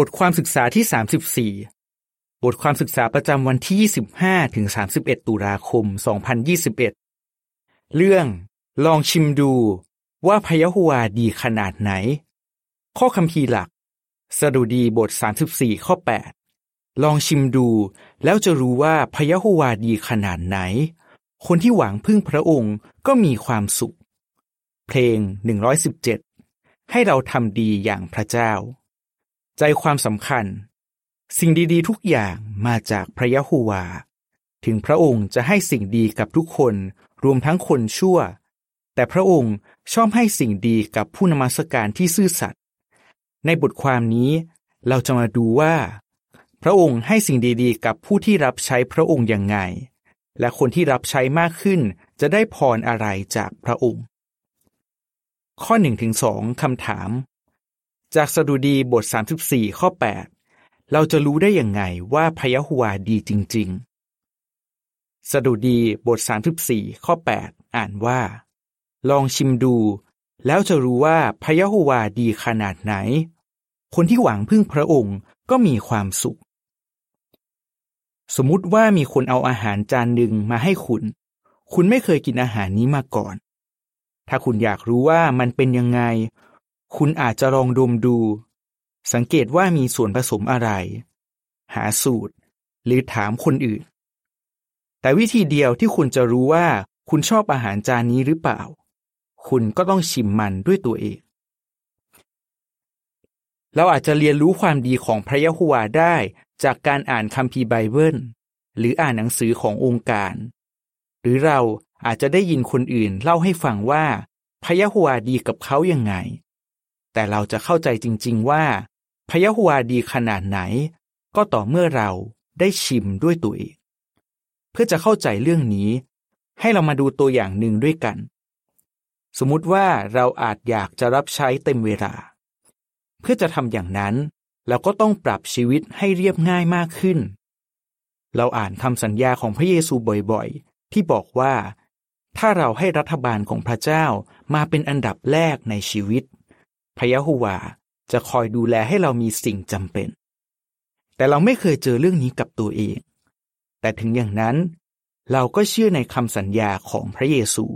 บทความศึกษาที่ 34 บทความศึกษาประจำวันที่ 25ถึง31 ตุลาคม 2021 เรื่อง ลองชิมดู ว่าพยะโฮวาดีขนาดไหน ข้อคัมภีร์หลัก สดุดีบท 34 ข้อ 8 ลองชิมดู แล้วจะรู้ว่าพยะโฮวาดีขนาดไหน คนที่หวังพึ่งพระองค์ก็มีความสุข เพลง 117 ให้เราทำดีอย่างพระเจ้า ใจความสำคัญ สิ่งดีๆ ทุกอย่างมาจากพระยะโฮวา ถึงพระองค์จะให้สิ่งดีกับทุกคนรวมทั้งคนชั่ว แต่พระองค์ชอบให้สิ่งดีกับผู้นมัสการที่ซื่อสัตย์ในบทความนี้เราจะมาดูว่า พระองค์ให้สิ่งดีๆ กับผู้ที่รับใช้พระองค์อย่างไง และคนที่รับใช้มากขึ้นจะได้พรอะไรจากพระองค์ ข้อ1นถึงสคำถาม จากสดุดีบท 34 ข้อ 8 เราจะรู้ได้อย่างไงว่าพะยะฮวาดีจริง ๆ สดุดีบท 34 ข้อ 8 อ่านว่า ลองชิมดู แล้วจะรู้ว่าพะยะฮวาดีขนาดไหน คนที่หวังพึ่งพระองค์ก็มีความสุข สมมุติว่ามีคนเอาอาหารจานหนึ่งมาให้คุณ คุณไม่เคยกินอาหารนี้มาก่อน ถ้าคุณอยากรู้ว่ามันเป็นยังไง คุณอาจจะลองดมดู สังเกตว่ามีส่วนผสมอะไร หาสูตร หรือถามคนอื่น แต่วิธีเดียวที่คุณจะรู้ว่าคุณชอบอาหารจานนี้หรือเปล่า คุณก็ต้องชิมมันด้วยตัวเอง เราอาจจะเรียนรู้ความดีของพระยะโฮวาได้จากการอ่านคัมภีร์ไบเบิล หรืออ่านหนังสือขององค์การ หรือเราอาจจะได้ยินคนอื่นเล่าให้ฟังว่าพระยะโฮวาดีกับเขายังไง แต่เราจะเข้าใจจริง ๆ ว่าพะยะโฮวาดีขนาดไหน ก็ต่อเมื่อเราได้ชิมด้วยตัวเอง เพื่อจะเข้าใจเรื่องนี้ ให้เรามาดูตัวอย่างหนึ่งด้วยกัน สมมุติว่าเราอาจอยากจะรับใช้เต็มเวลา เพื่อจะทำอย่างนั้น เราก็ต้องปรับชีวิตให้เรียบง่ายมากขึ้น เราอ่านคำสัญญาของพระเยซูบ่อยๆ ที่บอกว่าถ้าเราให้รัฐบาลของพระเจ้ามาเป็นอันดับแรกในชีวิต พระยะโฮวาจะคอยดูแลให้เรามีสิ่งจำเป็น แต่เราไม่เคยเจอเรื่องนี้กับตัวเอง แต่ถึงอย่างนั้น เราก็เชื่อในคำสัญญาของพระเยซู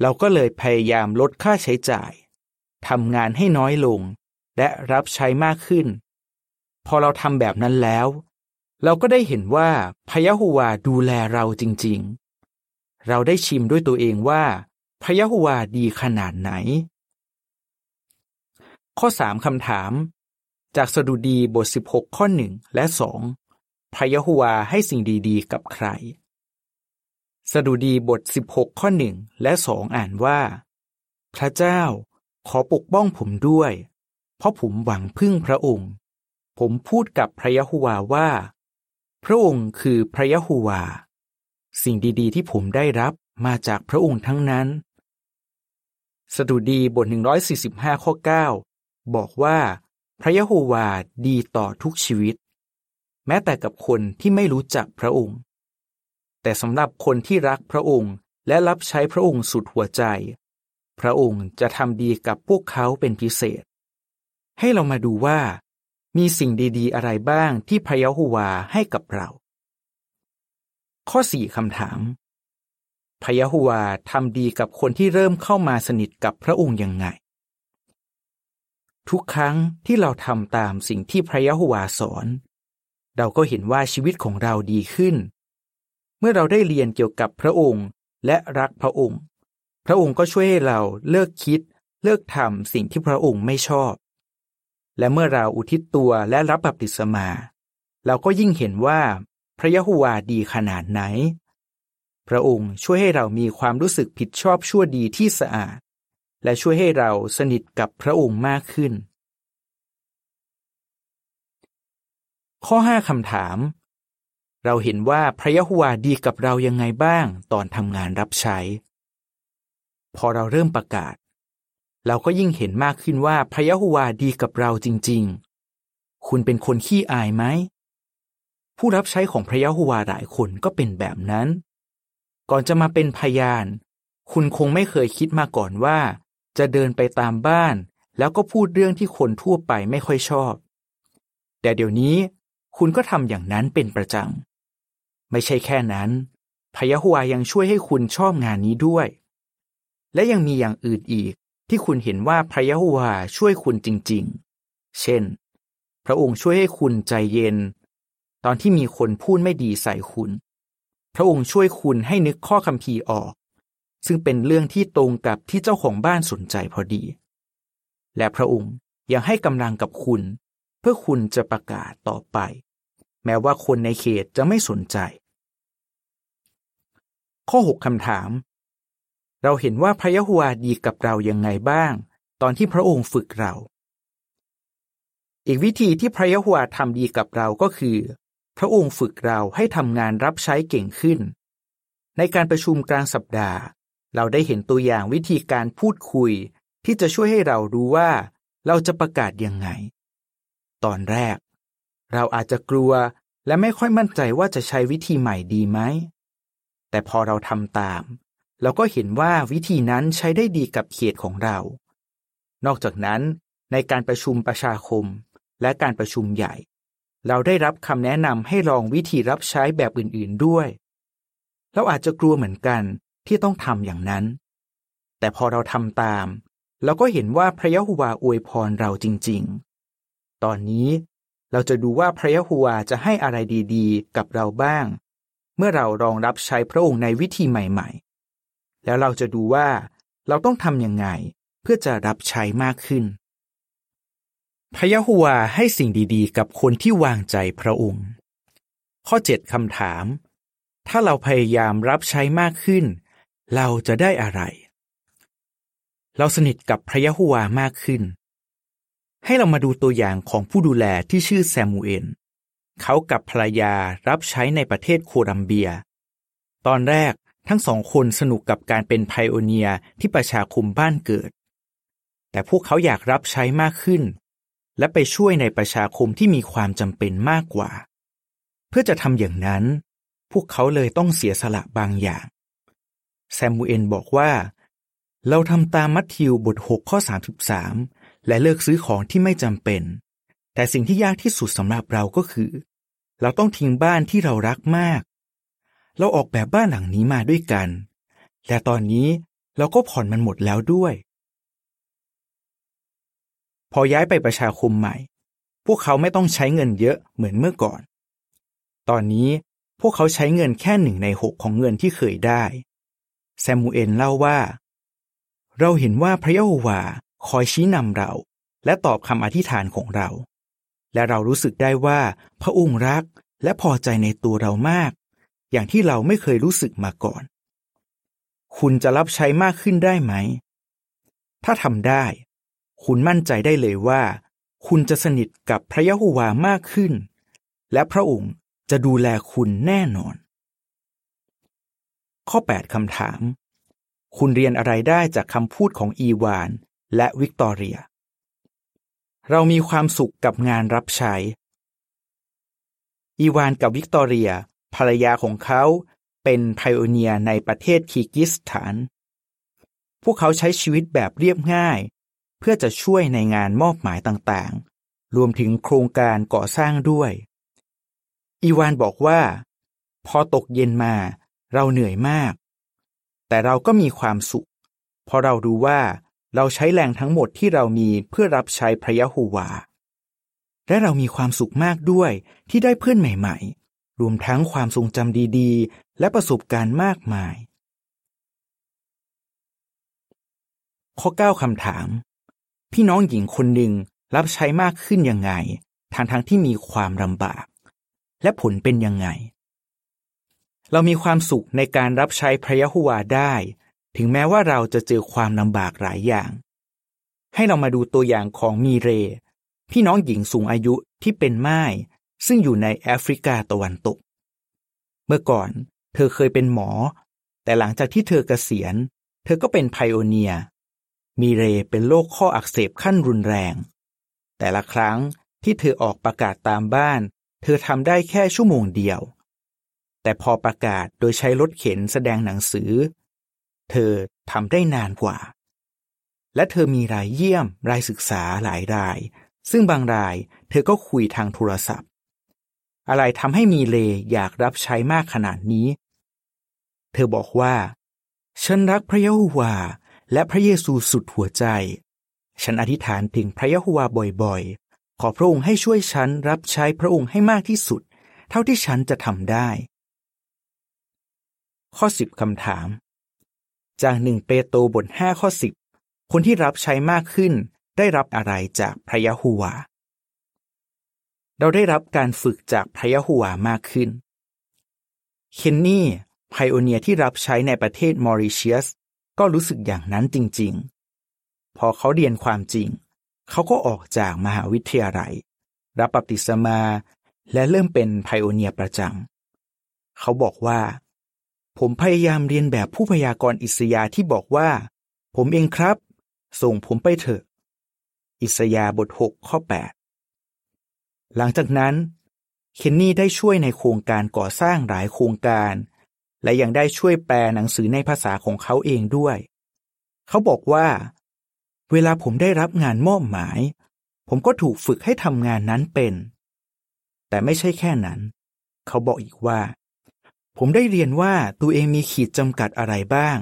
เราก็เลยพยายามลดค่าใช้จ่ายทำงานให้น้อยลง และรับใช้มากขึ้น พอเราทำแบบนั้นแล้ว เราก็ได้เห็นว่าพยะโฮวาดูแลเราจริง ๆ เราได้ชิมด้วยตัวเองว่าพยะโฮวาดีขนาดไหน ข้อสามคำถาม จากสดุดีบท 16 ข้อหนึ่งและสองพระยะโฮวาให้สิ่งดีๆ กับใคร สดุดีบท 16 ข้อหนึ่งและสองอ่านว่า พระเจ้าขอปกป้องผมด้วย เพราะผมหวังพึ่งพระองค์ ผมพูดกับพระยะโฮวาว่า พระองค์คือพระยะโฮวา สิ่งดีๆ ที่ผมได้รับมาจากพระองค์ทั้งนั้นสดุดีบท 145 ข้อ9 บอกว่า พระยะโฮวาดีต่อทุกชีวิต แม้แต่กับคนที่ไม่รู้จักพระองค์ แต่สำหรับคนที่รักพระองค์และรับใช้พระองค์สุดหัวใจ พระองค์จะทำดีกับพวกเขาเป็นพิเศษ ให้เรามาดูว่า มีสิ่งดีๆ อะไรบ้างที่พระยะโฮวาให้กับเรา ข้อสี่คำถามพระยะโฮวาทำดีกับคนที่เริ่มเข้ามาสนิทกับพระองค์ยังไง ทุกครั้งที่เราทำตามสิ่งที่พระยะโฮวาสอน เราก็เห็นว่าชีวิตของเราดีขึ้น เมื่อเราได้เรียนเกี่ยวกับพระองค์และรักพระองค์ พระองค์ก็ช่วยให้เราเลิกคิด เลิกทำสิ่งที่พระองค์ไม่ชอบ และเมื่อเราอุทิศตัวและรับบัพติศมา เราก็ยิ่งเห็นว่าพระยะโฮวาดีขนาดไหน พระองค์ช่วยให้เรามีความรู้สึกผิดชอบชั่วดีที่สะอาด และช่วยให้เราสนิทกับพระองค์มากขึ้น ข้อ 5 คำถาม เราเห็นว่าพระยะโฮวาดีกับเรายังไงบ้างตอนทำงานรับใช้ พอเราเริ่มประกาศ เราก็ยิ่งเห็นมากขึ้นว่าพระยะโฮวาดีกับเราจริง ๆ คุณเป็นคนขี้อายไหม ผู้รับใช้ของพระยะโฮวาหลายคนก็เป็นแบบนั้น ก่อนจะมาเป็นพยานคุณคงไม่เคยคิดมาก่อนว่า จะเดินไปตามบ้าน แล้วก็พูดเรื่องที่คนทั่วไปไม่ค่อยชอบ แต่เดี๋ยวนี้คุณก็ทำอย่างนั้นเป็นประจำ ไม่ใช่แค่นั้น พยะฮวายังช่วยให้คุณชอบงานนี้ด้วย และยังมีอย่างอื่นอีกที่คุณเห็นว่าพระยะโฮวาช่วยคุณจริง ๆ เช่น พระองค์ช่วยให้คุณใจเย็น ตอนที่มีคนพูดไม่ดีใส่คุณ พระองค์ช่วยคุณให้นึกข้อคำพีออก ซึ่งเป็นเรื่องที่ตรงกับที่เจ้าของบ้านสนใจพอดี และพระองค์ยังให้กำลังกับคุณ เพื่อคุณจะประกาศต่อไป แม้ว่าคนในเขตจะไม่สนใจ ข้อ 6คำถาม เราเห็นว่าพระยะโฮวาดีกับเรายังไงบ้าง ตอนที่พระองค์ฝึกเรา อีกวิธีที่พระยะโฮวาทำดีกับเราก็คือ พระองค์ฝึกเราให้ทำงานรับใช้เก่งขึ้น ในการประชุมกลางสัปดาห์ เราได้เห็นตัวอย่างวิธีการพูดคุยที่จะช่วยให้เรารู้ว่า เราจะประกาศยังไง ตอนแรก เราอาจจะกลัวและไม่ค่อยมั่นใจว่าจะใช้วิธีใหม่ดีไหม แต่พอเราทำตาม เราก็เห็นว่าวิธีนั้นใช้ได้ดีกับเขตของเรา นอกจากนั้นในการประชุมประชาคมและการประชุมใหญ่ เราได้รับคำแนะนำให้ลองวิธีรับใช้แบบอื่นๆด้วย เราอาจจะกลัวเหมือนกัน ที่ต้องทำอย่างนั้น แต่พอเราทำตาม เราก็เห็นว่าพระยะโฮวาอวยพรเราจริง ๆ ตอนนี้เราจะดูว่าพระยะโฮวาจะให้อะไรดีๆ กับเราบ้าง เมื่อเราลองรับใช้พระองค์ในวิธีใหม่ ๆ แล้วเราจะดูว่าเราต้องทำยังไงเพื่อจะรับใช้มากขึ้น พระยะโฮวาให้สิ่งดีๆ กับคนที่วางใจพระองค์ ข้อ 7คำถาม ถ้าเราพยายามรับใช้มากขึ้น เราจะได้อะไร เราสนิทกับพระยะโฮวามากขึ้น ให้เรามาดูตัวอย่างของผู้ดูแลที่ชื่อแซมูเอลเขากับภรรยารับใช้ในประเทศโคลัมเบีย ตอนแรกทั้งสองคนสนุกกับการเป็นไพโอเนียที่ประชาคมบ้านเกิด แต่พวกเขาอยากรับใช้มากขึ้น และไปช่วยในประชาคมที่มีความจำเป็นมากกว่า เพื่อจะทำอย่างนั้น พวกเขาเลยต้องเสียสละบางอย่าง แซมูเอลบอกว่า เราทำตามมัทธิวบท 6 ข้อ 33 และเลิกซื้อของที่ไม่จำเป็น แต่สิ่งที่ยากที่สุดสำหรับเราก็คือ เราต้องทิ้งบ้านที่เรารักมาก เราออกแบบบ้านหลังนี้มาด้วยกัน และตอนนี้เราก็ผ่อนมันหมดแล้วด้วย พอย้ายไปประชาคมใหม่ พวกเขาไม่ต้องใช้เงินเยอะเหมือนเมื่อก่อน ตอนนี้พวกเขาใช้เงินแค่หนึ่งในหกของเงินที่เคยได้ แซมูเอลเล่าว่า เราเห็นว่าพระเยโฮวาคอยชี้นำเรา และตอบคำอธิษฐานของเรา และเรารู้สึกได้ว่าพระองค์รักและพอใจในตัวเรามาก อย่างที่เราไม่เคยรู้สึกมาก่อน คุณจะรับใช้มากขึ้นได้ไหม ถ้าทำได้ คุณมั่นใจได้เลยว่า คุณจะสนิทกับพระยะโฮวามากขึ้น และพระองค์จะดูแลคุณแน่นอน ข้อ 8 คำถาม คุณเรียนอะไรได้จากคำพูดของอีวาน และวิกตอเรีย เรามีความสุขกับงานรับใช้ อีวานกับวิกตอเรีย ภรรยาของเขาเป็นไพโอเนียในประเทศคีกิสถาน พวกเขาใช้ชีวิตแบบเรียบง่าย เพื่อจะช่วยในงานมอบหมายต่างๆ รวมถึงโครงการก่อสร้างด้วย อีวานบอกว่า พอตกเย็นมา เราเหนื่อยมาก แต่เราก็มีความสุข เพราะเรารู้ว่าเราใช้แรงทั้งหมดที่เรามีเพื่อรับใช้พระยะโฮวา และเรามีความสุขมากด้วยที่ได้เพื่อนใหม่ ๆ รวมทั้งความทรงจำดีๆ และประสบการณ์มากมาย ข้อ 9คำถาม พี่น้องหญิงคนหนึ่งรับใช้มากขึ้นยังไงทางทั้งที่มีความลำบาก และผลเป็นยังไง เรามีความสุขในการรับใช้พระยะโฮวาได้ ถึงแม้ว่าเราจะเจอความลำบากหลายอย่าง ให้เรามาดูตัวอย่างของมีเร พี่น้องหญิงสูงอายุที่เป็นไม้ซึ่งอยู่ในแอฟริกาตะวันตก เมื่อก่อนเธอเคยเป็นหมอ แต่หลังจากที่เธอเกษียณ เธอก็เป็นไพโอเนีย มีเรเป็นโรคข้ออักเสบขั้นรุนแรง แต่ละครั้งที่เธอออกประกาศตามบ้าน เธอทำได้แค่ชั่วโมงเดียว แต่พอประกาศโดยใช้รถเข็นแสดงหนังสือ เธอทำได้นานกว่า และเธอมีรายเยี่ยม รายศึกษาหลายราย ซึ่งบางรายเธอก็คุยทางโทรศัพท์ อะไรทำให้มีเลอยากรับใช้มากขนาดนี้ เธอบอกว่า ฉันรักพระยโฮวาและพระเยซูสุดหัวใจ ฉันอธิษฐานถึงพระยะโฮวาบ่อยๆ ขอพระองค์ให้ช่วยฉันรับใช้พระองค์ให้มากที่สุด เท่าที่ฉันจะทำได้ ข้อสิบคำถาม จากหนึ่งเปโตรบทห้าข้อสิบคนที่รับใช้มากขึ้นได้รับอะไรจากพระยะโฮวา เราได้รับการฝึกจากพระยะโฮวามากขึ้น เคนนี่ไพโอเนียที่รับใช้ในประเทศมอริเชียส ก็รู้สึกอย่างนั้นจริง ๆ พอเขาเรียนความจริง เขาก็ออกจากมหาวิทยาลัย รับบัพติศมาและเริ่มเป็นไพโอเนียประจำ เขาบอกว่า ผมพยายามเรียนแบบผู้พยากรณ์อิสยาที่บอกว่า ผมเองครับ ส่งผมไปเถอะ อิสยาบท 6 ข้อ 8 หลังจากนั้น เคนนี่ได้ช่วยในโครงการก่อสร้างหลายโครงการ และยังได้ช่วยแปลหนังสือในภาษาของเขาเองด้วย เขาบอกว่า เวลาผมได้รับงานมอบหมาย ผมก็ถูกฝึกให้ทำงานนั้นเป็น แต่ไม่ใช่แค่นั้น เขาบอกอีกว่า ผมได้เรียนว่าตัวเองมีขีดจำกัดอะไรบ้าง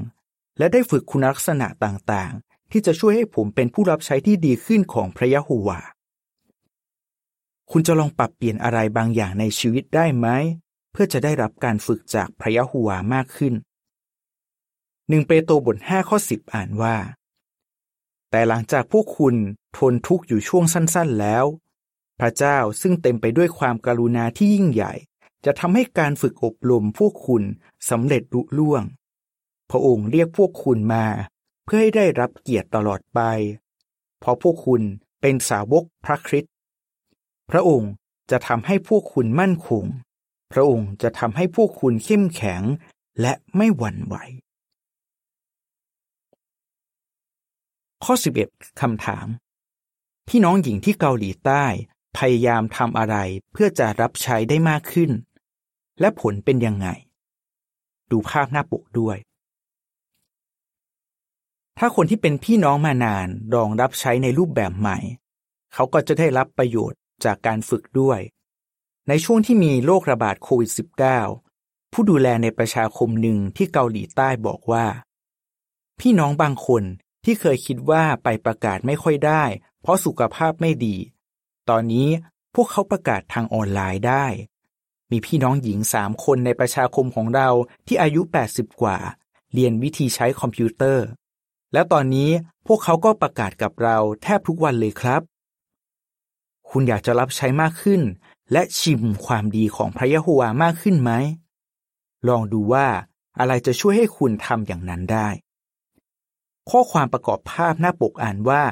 และได้ฝึกคุณลักษณะต่างๆ ที่จะช่วยให้ผมเป็นผู้รับใช้ที่ดีขึ้นของพระยะโฮวา คุณจะลองปรับเปลี่ยนอะไรบางอย่างในชีวิตได้ไหม เพื่อจะได้รับการฝึกจากพระยะโฮวามากขึ้นหนึ่งเปโตรบทห้าข้อสิบอ่านว่า แต่หลังจากพวกคุณทนทุกข์อยู่ช่วงสั้นๆแล้ว พระเจ้าซึ่งเต็มไปด้วยความกรุณาที่ยิ่งใหญ่ จะทำให้การฝึกอบรมพวกคุณสำเร็จลุล่วง พระองค์เรียกพวกคุณมา เพื่อให้ได้รับเกียรติตลอดไป เพราะพวกคุณเป็นสาวกพระคริสต์พระองค์จะทำให้พวกคุณมั่นคง พระองค์จะทำให้พวกคุณเข้มแข็งและไม่หวั่นไหว ข้อ 11 คำถาม พี่น้องหญิงที่เกาหลีใต้พยายามทำอะไรเพื่อจะรับใช้ได้มากขึ้น และผลเป็นยังไง ดูภาพหน้าปกด้วย ถ้าคนที่เป็นพี่น้องมานานลองรับใช้ในรูปแบบใหม่ เขาก็จะได้รับประโยชน์จากการฝึกด้วย ในช่วงที่มีโรคระบาดโควิด -19 ผู้ดูแลในประชาคมหนึ่งที่เกาหลีใต้บอกว่า พี่น้องบางคนที่เคยคิดว่าไปประกาศไม่ค่อยได้ เพราะสุขภาพไม่ดี ตอนนี้พวกเขาประกาศทางออนไลน์ได้ มีพี่น้องหญิงสามคนในประชาคมของเราที่อายุ 80 กว่า เรียนวิธีใช้คอมพิวเตอร์ แล้วตอนนี้พวกเขาก็ประกาศกับเราแทบทุกวันเลยครับ คุณอยากจะรับใช้มากขึ้น และชิมความดีของพระยะโฮวามากขึ้นไหม ลองดูว่าอะไรจะช่วยให้คุณทำอย่างนั้นได้ ข้อความประกอบภาพหน้าปกอ่านว่า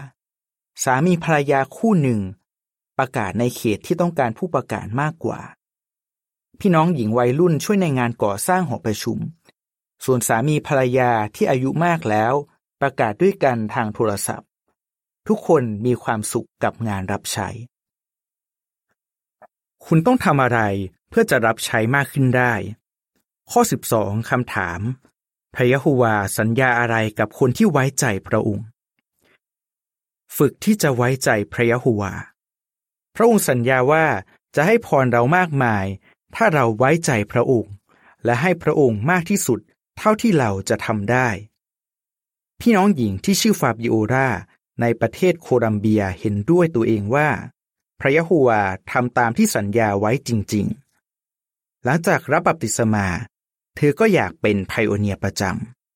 สามีภรรยาคู่หนึ่ง ประกาศในเขตที่ต้องการผู้ประกาศมากกว่า พี่น้องหญิงวัยรุ่นช่วยในงานก่อสร้างหอประชุม ส่วนสามีภรรยาที่อายุมากแล้ว ประกาศด้วยกันทางโทรศัพท์ ทุกคนมีความสุขกับงานรับใช้ คุณต้องทำอะไรเพื่อจะรับใช้มากขึ้นได้ ข้อ 12คำถาม พระยะโฮวาสัญญาอะไรกับคนที่ไว้ใจพระองค์ ฝึกที่จะไว้ใจพระยะโฮวา พระองค์สัญญาว่าจะให้พรเรามากมาย ถ้าเราไว้ใจพระองค์ และให้พระองค์มากที่สุด เท่าที่เราจะทำได้ พี่น้องหญิงที่ชื่อฟาบิโอราในประเทศโคลัมเบียเห็นด้วยตัวเองว่า พระยะโฮวาทำตามที่สัญญาไว้จริง ๆ หลังจากรับบัพติศมา เธอก็อยากเป็นไพโอเนียประจ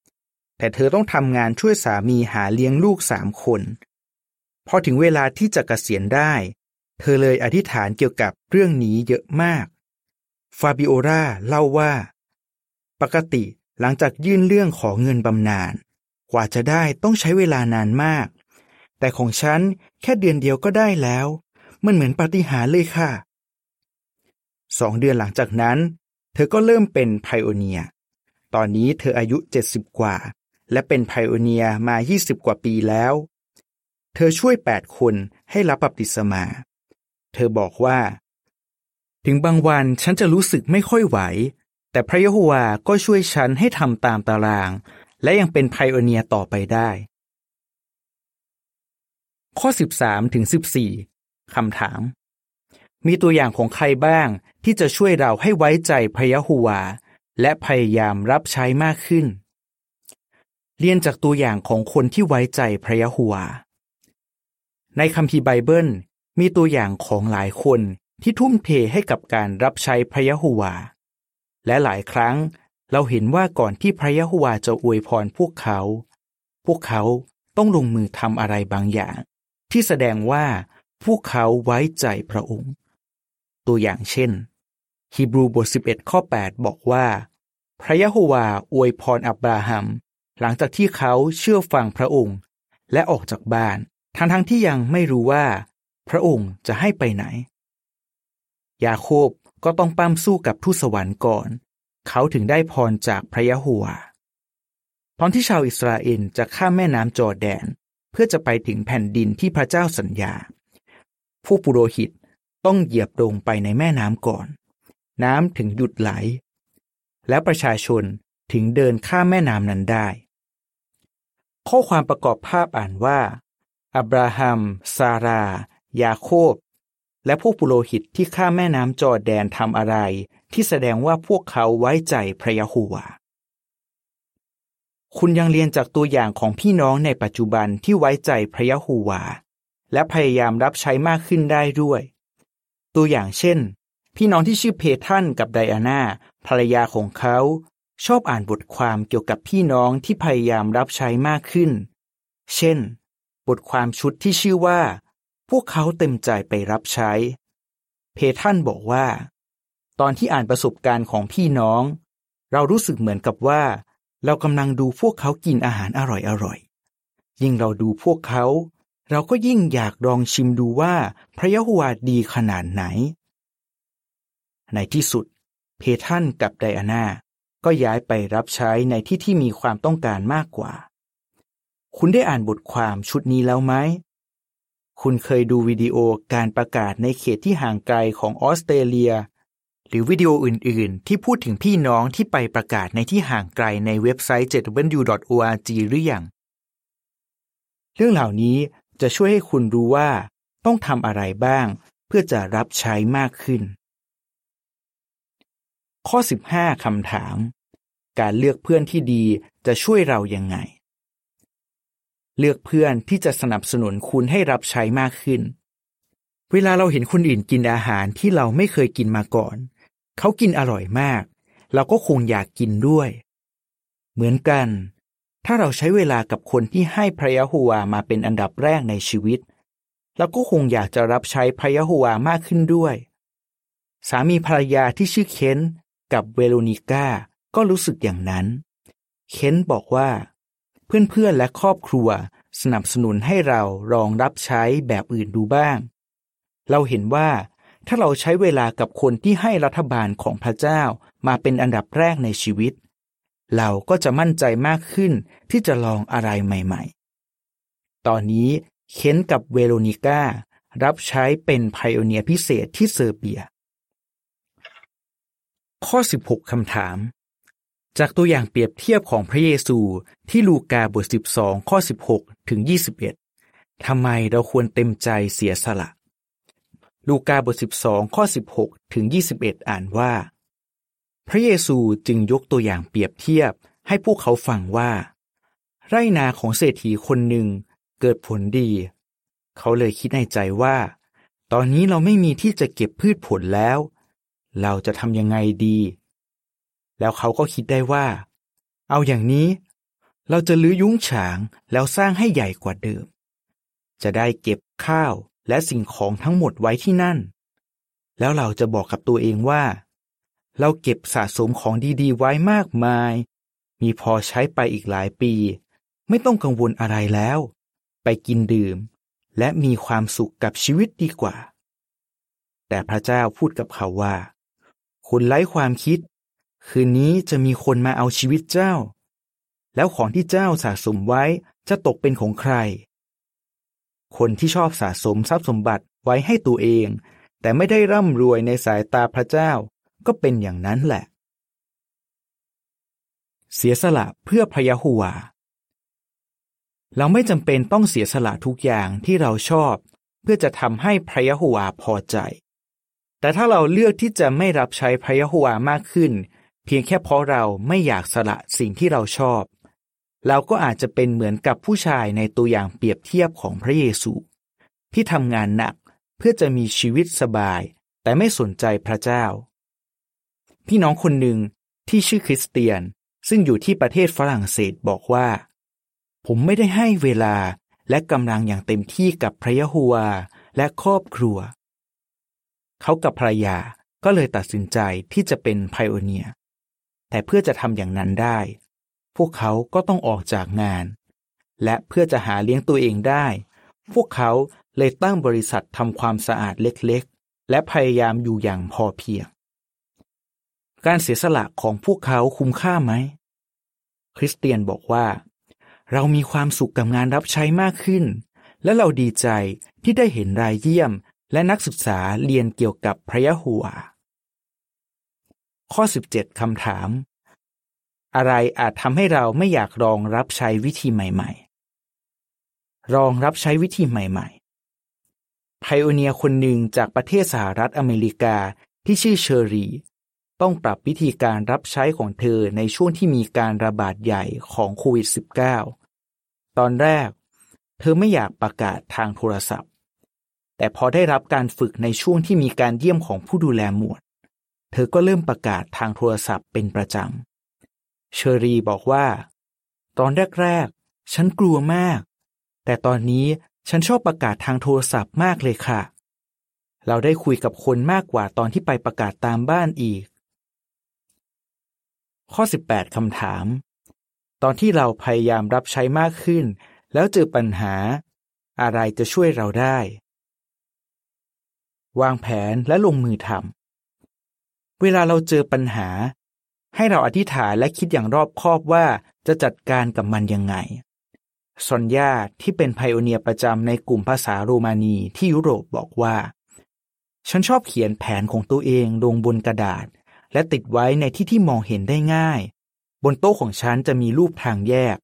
ำแต่เธอต้องทำงานช่วยสามีหาเลี้ยงลูกสามคน พอถึงเวลาที่จะกะเกษียณได้ เธอเลยอธิษฐานเกี่ยวกับเรื่องนี้เยอะมาก ฟาบิโอราเล่าว่า ปกติหลังจากยื่นเรื่องขอเงินบำนาญกว่าจะได้ต้องใช้เวลานานมาก แต่ของฉันแค่เดือนเดียวก็ได้แล้ว มันเหมือนปาฏิหาริย์เลยค่ะสองเดือนหลังจากนั้น เธอก็เริ่มเป็นไพโอเนีย ตอนนี้เธออายุ 70 กว่า และเป็นไพโอเนียมา 20 กว่าปีแล้ว เธอช่วย 8 คนให้รับบัพติศมา เธอบอกว่า ถึงบางวันฉันจะรู้สึกไม่ค่อยไหว แต่พระยะโฮวาก็ช่วยฉันให้ทำตามตาราง และยังเป็นไพโอเนียต่อไปได้ ข้อ 13ถึง14คำถาม มีตัวอย่างของใครบ้างที่จะช่วยเราให้ไว้ใจพระยะโฮวา และพยายามรับใช้มากขึ้น เรียนจากตัวอย่างของคนที่ไว้ใจพระยะโฮวา ในคัมภีร์ไบเบิลมีตัวอย่างของหลายคน ที่ทุ่มเทให้กับการรับใช้พระยะโฮวา และหลายครั้งเราเห็นว่าก่อนที่พระยะโฮวาจะอวยพรพวกเขา พวกเขาต้องลงมือทำอะไรบางอย่าง ที่แสดงว่าพวกเขาไว้ใจพระองค์ ตัวอย่างเช่น ฮีบรูบท 11 ข้อ 8 บอกว่า พระยะโฮวาอวยพรอับราฮัม หลังจากที่เขาเชื่อฟังพระองค์และออกจากบ้าน ทั้งทั้งที่ยังไม่รู้ว่า พระองค์จะให้ไปไหน ยาโคบก็ต้องปั้มสู้กับทูตสวรรค์ก่อน เขาถึงได้พรจากพระยะโฮวาตอนที่ชาวอิสราเอลจะข้ามแม่น้ำจอร์แดน เพื่อจะไปถึงแผ่นดินที่พระเจ้าสัญญา ผู้ปุโรหิตต้องเหยียบลงไปในแม่น้ำก่อน น้ำถึงหยุดไหล และประชาชนถึงเดินข้ามแม่น้ำนั้นได้ ข้อความประกอบภาพอ่านว่าอับราฮัม ซารา ยาโคบ และพวกปุโรหิตที่ข้าแม่น้ำจอแดนทำอะไร ที่แสดงว่าพวกเขาไว้ใจพระยะโฮวาคุณยังเรียนจากตัวอย่างของพี่น้องในปัจจุบันที่ไว้ใจพระยะโฮวา และพยายามรับใช้มากขึ้นได้ด้วย ตัวอย่างเช่น พี่น้องที่ชื่อเพทันกับไดอาน่าภรรยาของเขา ชอบอ่านบทความเกี่ยวกับพี่น้องที่พยายามรับใช้มากขึ้น เช่น บทความชุดที่ชื่อว่า พวกเขาเต็มใจไปรับใช้ เพทันบอกว่า ตอนที่อ่านประสบการณ์ของพี่น้อง เรารู้สึกเหมือนกับว่า เรากำลังดูพวกเขากินอาหารอร่อยๆ ยิ่งเราดูพวกเขา เราก็ยิ่งอยากลองชิมดูว่าพระยะโฮวาดีขนาดไหน ในที่สุด เพทันกับไดอาน่าก็ย้ายไปรับใช้ในที่ที่มีความต้องการมากกว่า คุณได้อ่านบทความชุดนี้แล้วไหม คุณเคยดูวิดีโอการประกาศในเขตที่ห่างไกลของออสเตรเลีย หรือวิดีโออื่น ๆ ที่พูดถึงพี่น้องที่ไปประกาศในที่ห่างไกลในเว็บไซต์ 7w.org หรือยัง เรื่องเหล่านี้จะช่วยให้คุณรู้ว่า ต้องทำอะไรบ้าง เพื่อจะรับใช้มากขึ้น ข้อ 15คำถาม การเลือกเพื่อนที่ดีจะช่วยเรายังไง เลือกเพื่อนที่จะสนับสนุนคุณให้รับใช้มากขึ้น เวลาเราเห็นคนอื่นกินอาหารที่เราไม่เคยกินมาก่อน เขากินอร่อยมาก เราก็คงอยากกินด้วย เหมือนกัน ถ้าเราใช้เวลากับคนที่ให้พระยะโฮวามาเป็นอันดับแรกในชีวิต เราก็คงอยากจะรับใช้พระยะโฮวามากขึ้นด้วย สามีภรรยาที่ชื่อเคนกับเวโรนิก้าก็รู้สึกอย่างนั้น เคนบอกว่า เพื่อนๆและครอบครัว สนับสนุนให้เราลองรับใช้แบบอื่นดูบ้าง เราเห็นว่าถ้าเราใช้เวลากับคนที่ให้รัฐบาลของพระเจ้ามาเป็นอันดับแรกในชีวิต เราก็จะมั่นใจมากขึ้นที่จะลองอะไรใหม่ๆ ตอนนี้เคนกับเวโรนิก้ารับใช้เป็นไพโอเนียพิเศษที่เซอร์เบีย ข้อ 16 คำถาม จากตัวอย่างเปรียบเทียบของพระเยซูที่ลูกาบท 12 ข้อ 16 ถึง 21 ทำไมเราควรเต็มใจเสียสละ ลูกาบท 12 ข้อ 16 ถึง 21 อ่านว่า พระเยซูจึงยกตัวอย่างเปรียบเทียบให้พวกเขาฟังว่า ไรนาของเศรษฐีคนหนึ่งเกิดผลดี เขาเลยคิดในใจว่า ตอนนี้เราไม่มีที่จะเก็บพืชผลแล้ว เราจะทำยังไงดี แล้วเขาก็คิดได้ว่า เอาอย่างนี้ เราจะลื้อยุ้งฉางแล้วสร้างให้ใหญ่กว่าเดิม จะได้เก็บข้าวและสิ่งของทั้งหมดไว้ที่นั่น แล้วเราจะบอกกับตัวเองว่า เราเก็บสะสมของดีๆ ไว้มากมาย มีพอใช้ไปอีกหลายปี ไม่ต้องกังวลอะไรแล้ว ไปกินดื่ม และมีความสุขกับชีวิตดีกว่า แต่พระเจ้าพูดกับเขาว่า คุณไร้ความคิด คืนนี้จะมีคนมาเอาชีวิตเจ้า แล้วของที่เจ้าสะสมไว้จะตกเป็นของใคร คนที่ชอบสะสมทรัพย์สมบัติไว้ให้ตัวเอง แต่ไม่ได้ร่ำรวยในสายตาพระเจ้าก็เป็นอย่างนั้นแหละ เสียสละเพื่อพระยะโฮวาเราไม่จำเป็นต้องเสียสละทุกอย่างที่เราชอบ เพื่อจะทำให้พระยะโฮวาพอใจ แต่ถ้าเราเลือกที่จะไม่รับใช้พระยะโฮวามากขึ้น เพียงแค่เพราะเราไม่อยากสละสิ่งที่เราชอบ เราก็อาจจะเป็นเหมือนกับผู้ชายในตัวอย่างเปรียบเทียบของพระเยซู ที่ทำงานหนักเพื่อจะมีชีวิตสบาย แต่ไม่สนใจพระเจ้า พี่น้องคนหนึ่งที่ชื่อคริสเตียนซึ่งอยู่ที่ประเทศฝรั่งเศสบอกว่า ผมไม่ได้ให้เวลาและกำลังอย่างเต็มที่กับพระยะโฮวาและครอบครัว เขากับภรรยาก็เลยตัดสินใจที่จะเป็นไพโอเนีย แต่เพื่อจะทำอย่างนั้นได้ พวกเขาก็ต้องออกจากงาน และเพื่อจะหาเลี้ยงตัวเองได้ พวกเขาเลยตั้งบริษัททำความสะอาดเล็กๆ และพยายามอยู่อย่างพอเพียง การเสียสละของพวกเขาคุ้มค่าไหม คริสเตียนบอกว่า เรามีความสุขกับงานรับใช้มากขึ้น และเราดีใจที่ได้เห็นรายเยี่ยมและนักศึกษาเรียนเกี่ยวกับพระยะหัว ข้อ 17คำถาม อะไรอาจทำให้เราไม่อยากลองรับใช้วิธีใหม่ๆลองรับใช้วิธีใหม่ๆไพโอเนียคนหนึ่งจากประเทศสหรัฐอเมริกาที่ชื่อเชอรีต้องปรับวิธีการรับใช้ของเธอในช่วงที่มีการระบาดใหญ่ของโควิด -19 ตอนแรก เธอไม่อยากประกาศทางโทรศัพท์ แต่พอได้รับการฝึกในช่วงที่มีการเยี่ยมของผู้ดูแลหมวด เธอก็เริ่มประกาศทางโทรศัพท์เป็นประจำ เชอรีบอกว่า ตอนแรกๆ ฉันกลัวมาก แต่ตอนนี้ฉันชอบประกาศทางโทรศัพท์มากเลยค่ะ เราได้คุยกับคนมากกว่าตอนที่ไปประกาศตามบ้านอีก ข้อ 18 คำถาม ตอนที่เราพยายามรับใช้มากขึ้น แล้วเจอปัญหา อะไรจะช่วยเราได้ วางแผนและลงมือทำ เวลาเราเจอปัญหา ให้เราอธิษฐานและคิดอย่างรอบคอบว่าจะจัดการกับมันยังไงซอนยาที่เป็นไพโอเนียประจำในกลุ่มภาษาโรมานีที่ยุโรปบอกว่า ฉันชอบเขียนแผนของตัวเองลงบนกระดาษ และติดไว้ในที่ที่มองเห็นได้ง่าย บนโต๊ะของฉันจะมีรูปทางแยก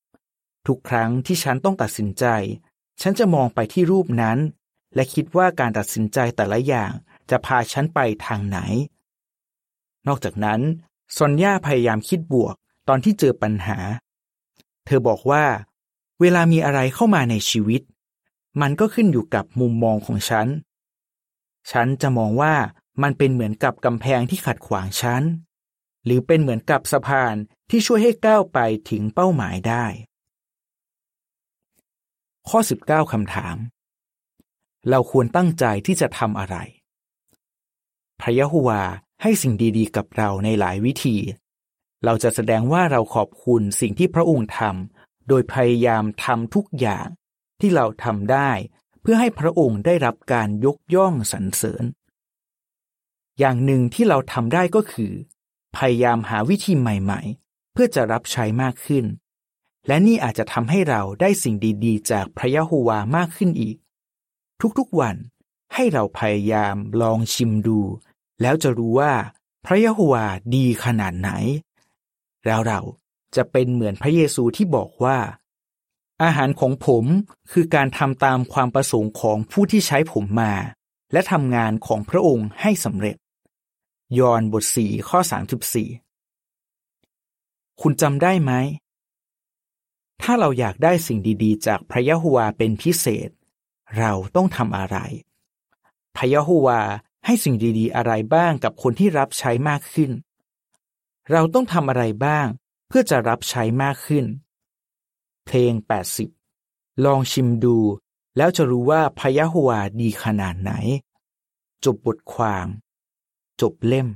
ทุกครั้งที่ฉันต้องตัดสินใจ ฉันจะมองไปที่รูปนั้น และคิดว่าการตัดสินใจแต่ละอย่างจะพาฉันไปทางไหน นอกจากนั้นซอนย่าพยายามคิดบวกตอนที่เจอปัญหา เธอบอกว่า เวลามีอะไรเข้ามาในชีวิต มันก็ขึ้นอยู่กับมุมมองของฉัน ฉันจะมองว่ามันเป็นเหมือนกับกำแพงที่ขัดขวางฉัน หรือเป็นเหมือนกับสะพานที่ช่วยให้ก้าวไปถึงเป้าหมายได้ ข้อ 19คำถาม เราควรตั้งใจที่จะทำอะไร พระยะฮวา ให้สิ่งดีๆ กับเราในหลายวิธี เราจะแสดงว่าเราขอบคุณสิ่งที่พระองค์ทำโดยพยายามทำทุกอย่างที่เราทำได้ เพื่อให้พระองค์ได้รับการยกย่องสรรเสริญ อย่างหนึ่งที่เราทำได้ก็คือ พยายามหาวิธีใหม่ๆ เพื่อจะรับใช้มากขึ้น และนี่อาจจะทำให้เราได้สิ่งดีๆ จากพระยะโฮวามากขึ้นอีก ทุกๆวันให้เราพยายามลองชิมดู แล้วจะรู้ว่าพระยะโฮวาดีขนาดไหน แล้วเราจะเป็นเหมือนพระเยซูที่บอกว่า อาหารของผมคือการทำตามความประสงค์ของผู้ที่ใช้ผมมา และทำงานของพระองค์ให้สำเร็จ ยอห์นบทสี่ข้อสามสิบสี่คุณจำได้ไหม ถ้าเราอยากได้สิ่งดีๆ จากพระยะโฮวาเป็นพิเศษ เราต้องทำอะไร พระยะโฮวา ให้สิ่งดีๆ อะไรบ้างกับคนที่รับใช้มากขึ้น เราต้องทำอะไรบ้าง เพื่อจะรับใช้มากขึ้น เพลง 80 ลองชิมดู แล้วจะรู้ว่าพยะฮวาดีขนาดไหน จบบทความ จบเล่ม